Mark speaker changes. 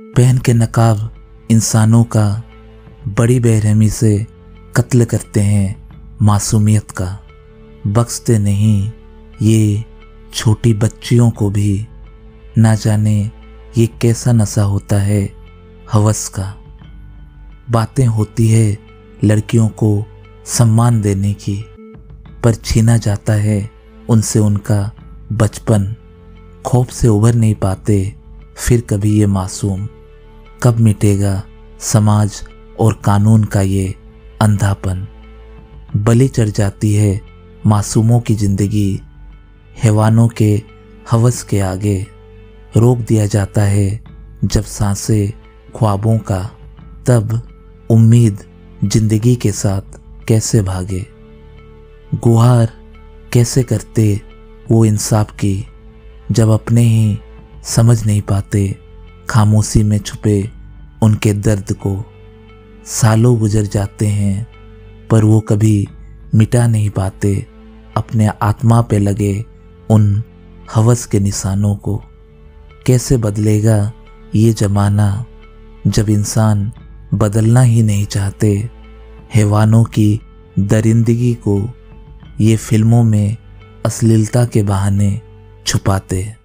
Speaker 1: पहन के नकाब इंसानों का बड़ी बेरहमी से कत्ल करते हैं मासूमियत का। बख्शते नहीं ये छोटी बच्चियों को भी। ना जाने ये कैसा नशा होता है हवस का। बातें होती है लड़कियों को सम्मान देने की, पर छीना जाता है उनसे उनका बचपन। खौफ से उभर नहीं पाते फिर कभी ये मासूम, कब मिटेगा समाज और कानून का ये अंधापन। बलि चढ़ जाती है मासूमों की ज़िंदगी, हैवानों के हवस के आगे। रोक दिया जाता है जब साँसें ख्वाबों का, तब उम्मीद ज़िंदगी के साथ कैसे भागे। गुहार कैसे करते वो इंसाफ की, जब अपने ही समझ नहीं पाते, खामोशी में छुपे उनके दर्द को। सालों गुजर जाते हैं, पर वो कभी मिटा नहीं पाते, अपने आत्मा पे लगे उन हवस के निशानों को। कैसे बदलेगा ये जमाना जब इंसान बदलना ही नहीं चाहते? हैवानों की दरिंदगी को ये फ़िल्मों में अश्लीलता के बहाने छुपाते।